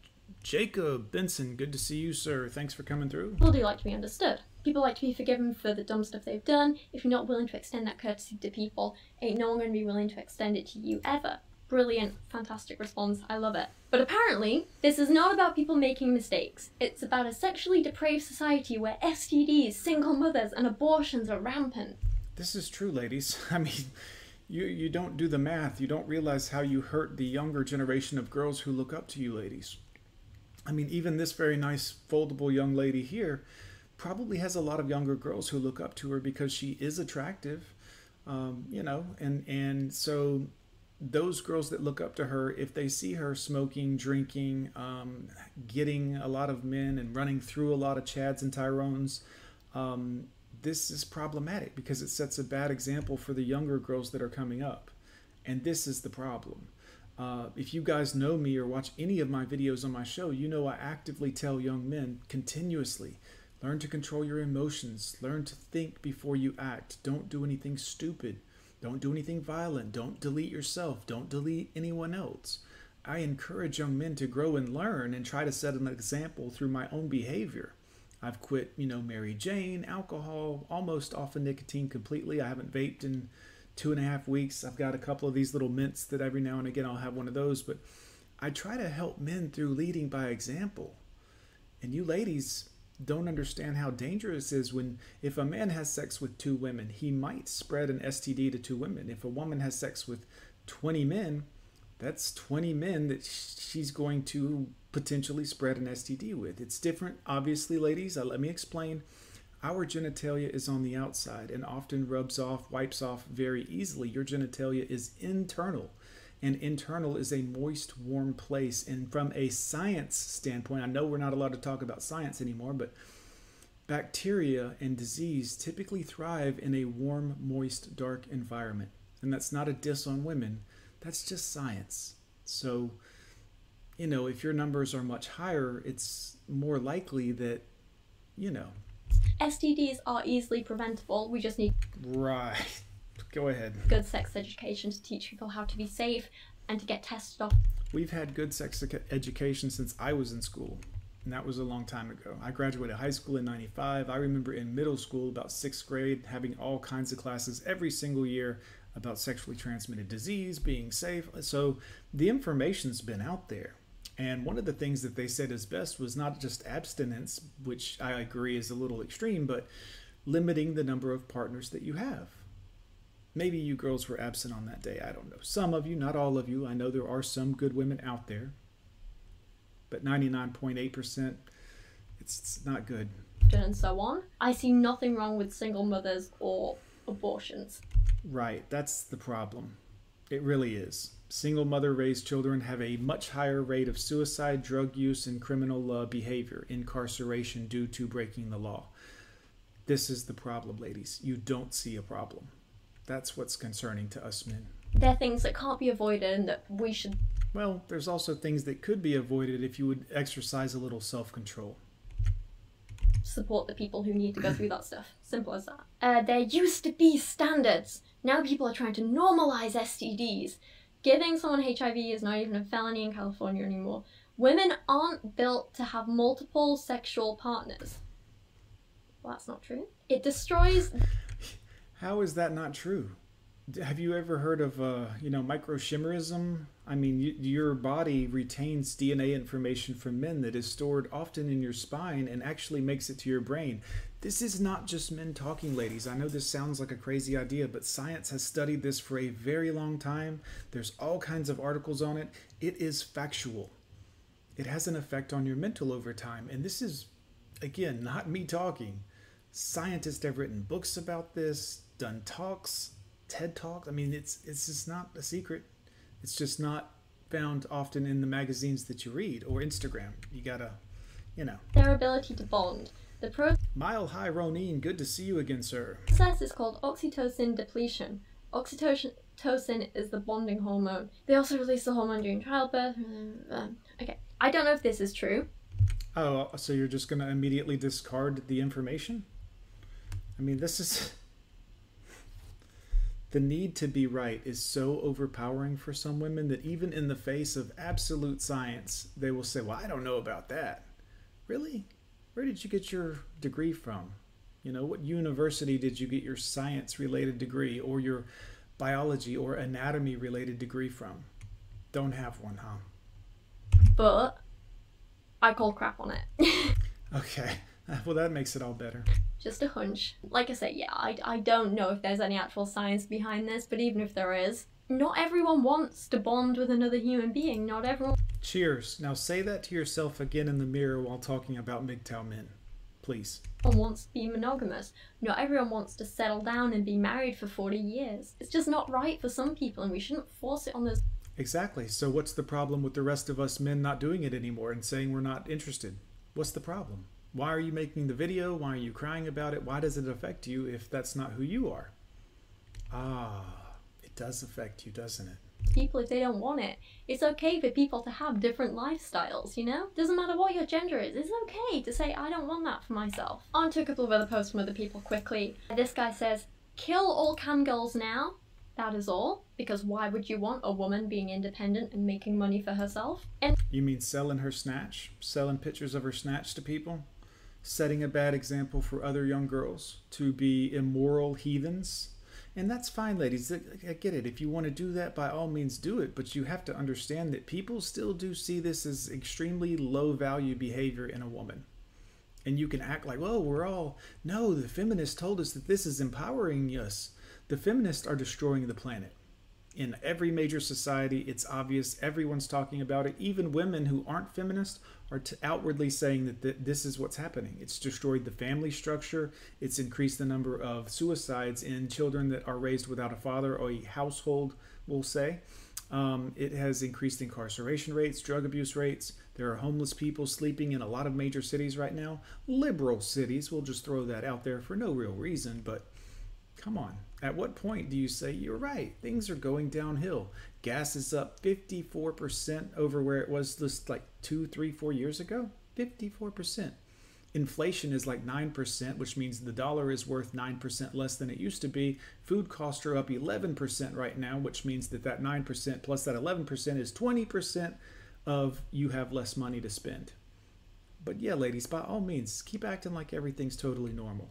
Jacob Benson, good to see you, sir. Thanks for coming through. People do like to be understood. People like to be forgiven for the dumb stuff they've done. If you're not willing to extend that courtesy to people, ain't no one going to be willing to extend it to you ever. Brilliant, fantastic response. I love it. But apparently, this is not about people making mistakes. It's about a sexually depraved society where STDs, single mothers, and abortions are rampant. This is true, ladies. [laughs] I mean, you you don't do the math. You don't realize how you hurt the younger generation of girls who look up to you, ladies. I mean, even this very nice foldable young lady here probably has a lot of younger girls who look up to her because she is attractive, um, you know, and and so those girls that look up to her, if they see her smoking, drinking, um, getting a lot of men, and running through a lot of Chads and Tyrones, um, this is problematic because it sets a bad example for the younger girls that are coming up. And this is the problem. Uh, if you guys know me or watch any of my videos on my show, you know I actively tell young men continuously learn to control your emotions, learn to think before you act, don't do anything stupid, don't do anything violent, don't delete yourself, don't delete anyone else. I encourage young men to grow and learn and try to set an example through my own behavior. I've quit, you know, Mary Jane, alcohol, almost off of nicotine completely. I haven't vaped in two and a half weeks. I've got a couple of these little mints that every now and again I'll have one of those, but I try to help men through leading by example. And you ladies don't understand how dangerous is when if a man has sex with two women, he might spread an STD to two women. If a woman has sex with 20 men, that's 20 men that she's going to potentially spread an STD with. It's different, obviously, ladies. Uh, let me explain. Our genitalia is on the outside and often rubs off, wipes off very easily. Your genitalia is internal, and internal is a moist, warm place. And from a science standpoint, I know we're not allowed to talk about science anymore, but bacteria and disease typically thrive in a warm, moist, dark environment. And that's not a diss on women, that's just science. So, you know, if your numbers are much higher, it's more likely that, you know, STDs are easily preventable. We just need right. Go ahead. good sex education to teach people how to be safe and to get tested off We've had good sex education since I was in school, and that was a long time ago. I graduated high school in 95. I remember in middle school, about sixth grade, having all kinds of classes every single year about sexually transmitted disease, being safe. So the information's been out there. And one of the things that they said is best was not just abstinence, which I agree is a little extreme, but limiting the number of partners that you have. Maybe you girls were absent on that day. I don't know. Some of you, not all of you. I know there are some good women out there. But 99.8%, it's, it's not good. and so on. I see nothing wrong with single mothers or abortions. Right. That's the problem. It really is. Single mother raised children have a much higher rate of suicide, drug use, and criminal uh, behavior, incarceration due to breaking the law. This is the problem, ladies. You don't see a problem. That's what's concerning to us men. They're things that can't be avoided and that we should Well, there's also things that could be avoided if you would exercise a little self control. support the people who need to go through that stuff. Simple as that. Uh, there used to be standards. Now people are trying to normalize STDs. Giving someone HIV is not even a felony in California anymore. Women aren't built to have multiple sexual partners. Well, that's not true. It destroys. How is that not true? Have you ever heard of, uh, you know, microchimerism? I mean, your body retains DNA information from men that is stored often in your spine and actually makes it to your brain. This is not just men talking, ladies. I know this sounds like a crazy idea, but science has studied this for a very long time. There's all kinds of articles on it. It is factual. It has an effect on your mental over time. And this is, again, not me talking. Scientists have written books about this, done talks, TED Talks. I mean, it's it's just not a secret. It's just not found often in the magazines that you read or Instagram. You gotta, you know. their ability to bond. The pro Mile High Ronin, good to see you again, sir. process is called oxytocin depletion. Oxytocin is the bonding hormone. They also release the hormone during childbirth. Um, okay, I don't know if this is true. Oh, so you're just gonna immediately discard the information? I mean, this is. [laughs] The need to be right is so overpowering for some women that even in the face of absolute science, they will say, Well, I don't know about that. Really? Where did you get your degree from? You know, what university did you get your science related degree or your biology or anatomy related degree from? Don't have one, huh? But I call crap on it. [laughs] Okay. [laughs] Well, that makes it all better. Just a hunch. Like I say, yeah, I, I don't know if there's any actual science behind this, but even if there is, not everyone wants to bond with another human being. Not everyone Cheers. Now say that to yourself again in the mirror while talking about MGTOW men. Please. wants to be monogamous. Not everyone wants to settle down and be married for 40 years. It's just not right for some people, and we shouldn't force it on those Exactly. So what's the problem with the rest of us men not doing it anymore and saying we're not interested? What's the problem? Why are you making the video? Why are you crying about it? Why does it affect you if that's not who you are? Ah, it does affect you, doesn't it? people if they don't want it. It's okay for people to have different lifestyles, you know? Doesn't matter what your gender is. It's okay to say, I don't want that for myself. On to a couple of other posts from other people quickly. This guy says, kill all cam girls now. That is all. Because why would you want a woman being independent and making money for herself? And You mean selling her snatch? Selling pictures of her snatch to people? Setting a bad example for other young girls to be immoral heathens? And that's fine, ladies. I get it. If you want to do that, by all means do it. But you have to understand that people still do see this as extremely low value behavior in a woman. And you can act like, well, we're all. No, the feminists told us that this is empowering us. The feminists are destroying the planet in every major society. It's obvious. Everyone's talking about it. Even women who aren't feminist are outwardly saying that th- this is what's happening. It's destroyed the family structure. It's increased the number of suicides in children that are raised without a father or a household, we'll say. Um, it has increased incarceration rates, drug abuse rates. There are homeless people sleeping in a lot of major cities right now. Liberal cities, we'll just throw that out there for no real reason, but Come on. At what point do you say you're right? Things are going downhill. Gas is up 54% over where it was just like two, three, four years ago. 54%. Inflation is like 9%, which means the dollar is worth 9% less than it used to be. Food costs are up 11% right now, which means that that 9% plus that 11% is 20% of you have less money to spend. But yeah, ladies, by all means, keep acting like everything's totally normal.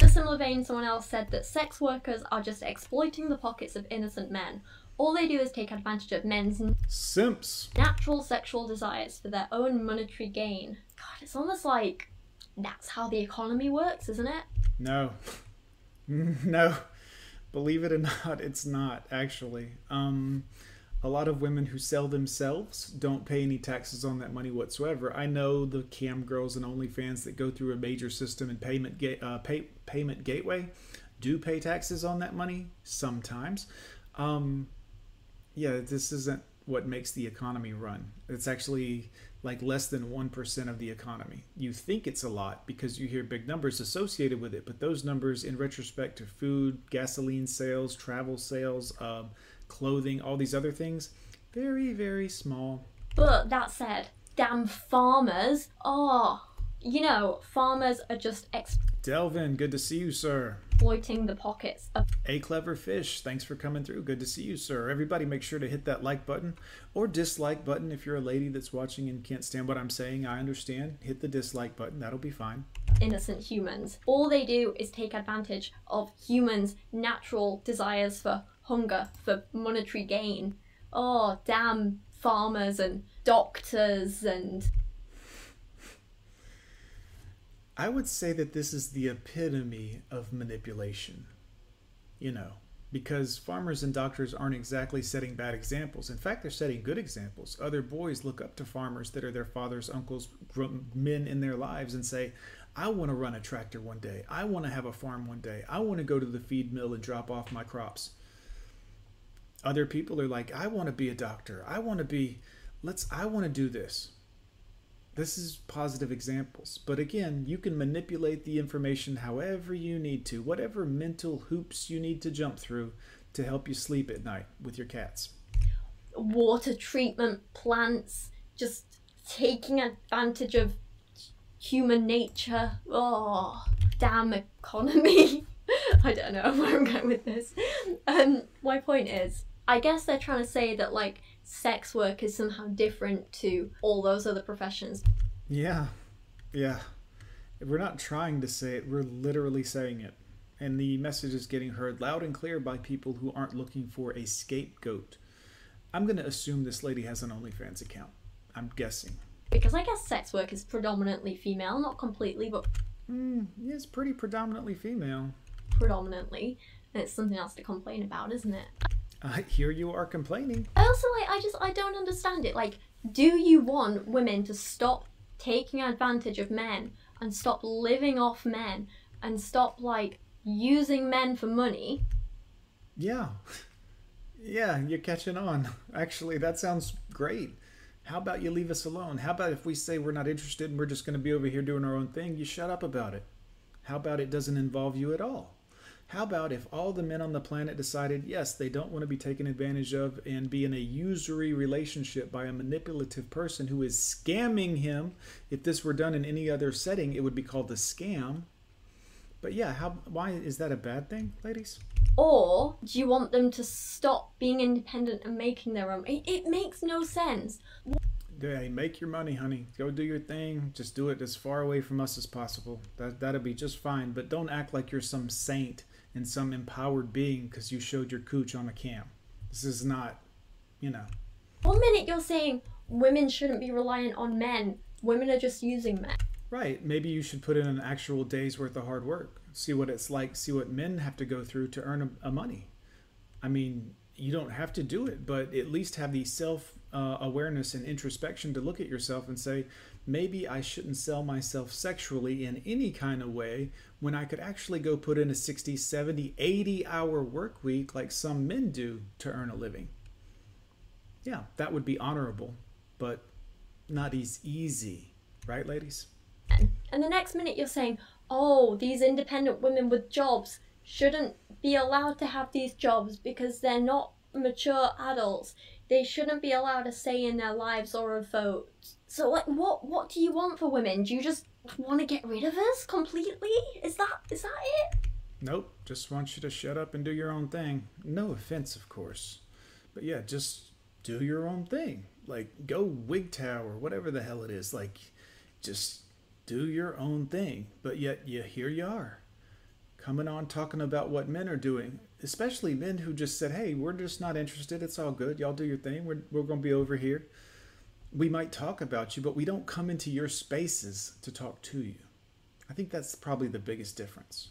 In a similar vein, someone else said that sex workers are just exploiting the pockets of innocent men. All they do is take advantage of men's Simps. natural sexual desires for their own monetary gain. God, it's almost like that's how the economy works, isn't it? No. [laughs] no. Believe it or not, it's not actually. Um a lot of women who sell themselves don't pay any taxes on that money whatsoever. I know the cam girls and OnlyFans that go through a major system and payment ga- uh, pay, payment gateway do pay taxes on that money sometimes. Um, yeah, this isn't what makes the economy run. It's actually like less than 1% of the economy. You think it's a lot because you hear big numbers associated with it, but those numbers, in retrospect to food, gasoline sales, travel sales, um, clothing, all these other things, very, very small. But that said, damn farmers. Oh, you know, farmers are just ex- Delvin, good to see you, sir. exploiting the pockets of A clever fish, thanks for coming through. Good to see you, sir. Everybody, make sure to hit that like button or dislike button if you're a lady that's watching and can't stand what I'm saying. I understand. Hit the dislike button, that'll be fine. innocent humans. All they do is take advantage of humans' natural desires for hunger, for monetary gain. Oh, damn farmers and doctors and I would say that this is the epitome of manipulation. You know, because farmers and doctors aren't exactly setting bad examples. In fact, they're setting good examples. Other boys look up to farmers that are their fathers, uncles, men in their lives and say, I want to run a tractor one day. I want to have a farm one day. I want to go to the feed mill and drop off my crops. Other people are like, I want to be a doctor. I want to be, let's, I want to do this. This is positive examples. But again, you can manipulate the information however you need to, whatever mental hoops you need to jump through to help you sleep at night with your cats. water treatment plants, just taking advantage of human nature. Oh, damn economy. [laughs] I don't know [laughs] where I'm going with this. Um, my point is, I guess they're trying to say that like sex work is somehow different to all those other professions. Yeah, yeah. We're not trying to say it, we're literally saying it. And the message is getting heard loud and clear by people who aren't looking for a scapegoat. I'm going to assume this lady has an OnlyFans account. I'm guessing. Because I guess sex work is predominantly female, not completely, but Hmm, it's pretty predominantly female. predominantly. And it's something else to complain about, isn't it? [laughs] I hear you are complaining. I also like I just I don't understand it. Like, do you want women to stop taking advantage of men and stop living off men and stop like using men for money? Yeah. [laughs] Yeah, you're catching on. [laughs] Actually, that sounds great. How about you leave us alone? How about if we say we're not interested and we're just going to be over here doing our own thing, you shut up about it? How about it doesn't involve you at all? How about if all the men on the planet decided, yes, they don't want to be taken advantage of and be in a usury relationship by a manipulative person who is scamming him? If this were done in any other setting, it would be called a scam. But yeah, how why is that a bad thing, ladies? Or do you want them to stop being independent and making their own? It, it makes no sense. Hey, make your money, honey. Go do your thing. Just do it as far away from us as possible. That that'll be just fine. But don't act like you're some saint and some empowered being because you showed your cooch on a cam. This is not, you know. One minute you're saying women shouldn't be reliant on men, women are just using men. Right. Maybe you should put in an actual day's worth of hard work. See what it's like. See what men have to go through to earn a, a money. I mean, you don't have to do it, but at least have the self uh, awareness and introspection to look at yourself and say, maybe I shouldn't sell myself sexually in any kind of way when I could actually go put in a 60, 70, 80 hour work week like some men do to earn a living. Yeah, that would be honorable, but not as easy. Right, ladies? And the next minute you're saying, oh, these independent women with jobs shouldn't be allowed to have these jobs because they're not mature adults. They shouldn't be allowed a say in their lives or a vote. So like what what do you want for women? Do you just want to get rid of us completely? Is that is that it? Nope, just want you to shut up and do your own thing. No offense, of course. But yeah, just do your own thing. Like, go WGTOW or whatever the hell it is. Like, just do your own thing. But yet, yeah, here you are. Coming on talking about what men are doing, especially men who just said, hey, we're just not interested. It's all good. Y'all do your thing. We're, we're going to be over here. We might talk about you, but we don't come into your spaces to talk to you. I think that's probably the biggest difference.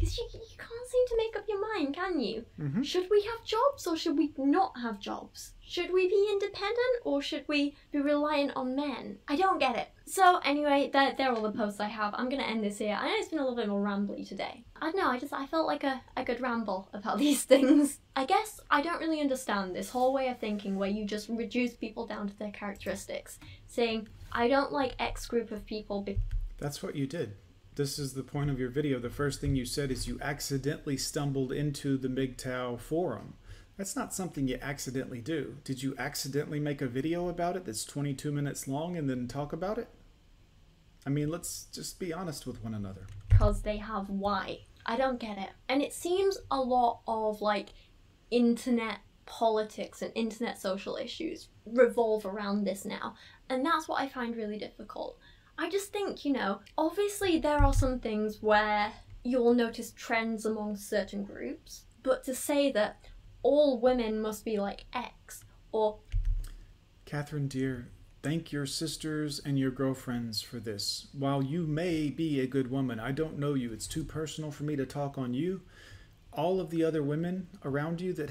Because you, you can't seem to make up your mind, can you? Mm-hmm. Should we have jobs or should we not have jobs? Should we be independent or should we be reliant on men? I don't get it. So anyway, that they're all the posts I have. I'm gonna end this here. I know it's been a little bit more rambly today. I don't know. I just I felt like a, a good ramble about [laughs] these things. I guess I don't really understand this whole way of thinking where you just reduce people down to their characteristics, saying I don't like X group of people be- That's what you did. This is the point of your video. The first thing you said is you accidentally stumbled into the MGTOW forum. That's not something you accidentally do. Did you accidentally make a video about it that's 22 minutes long and then talk about it? I mean, let's just be honest with one another. because they have why. I don't get it. And it seems a lot of like internet politics and internet social issues revolve around this now. And that's what I find really difficult. I just think, you know, obviously there are some things where you'll notice trends among certain groups, but to say that all women must be like X or Catherine, dear, thank your sisters and your girlfriends for this. While you may be a good woman, I don't know you. It's too personal for me to talk on you. All of the other women around you that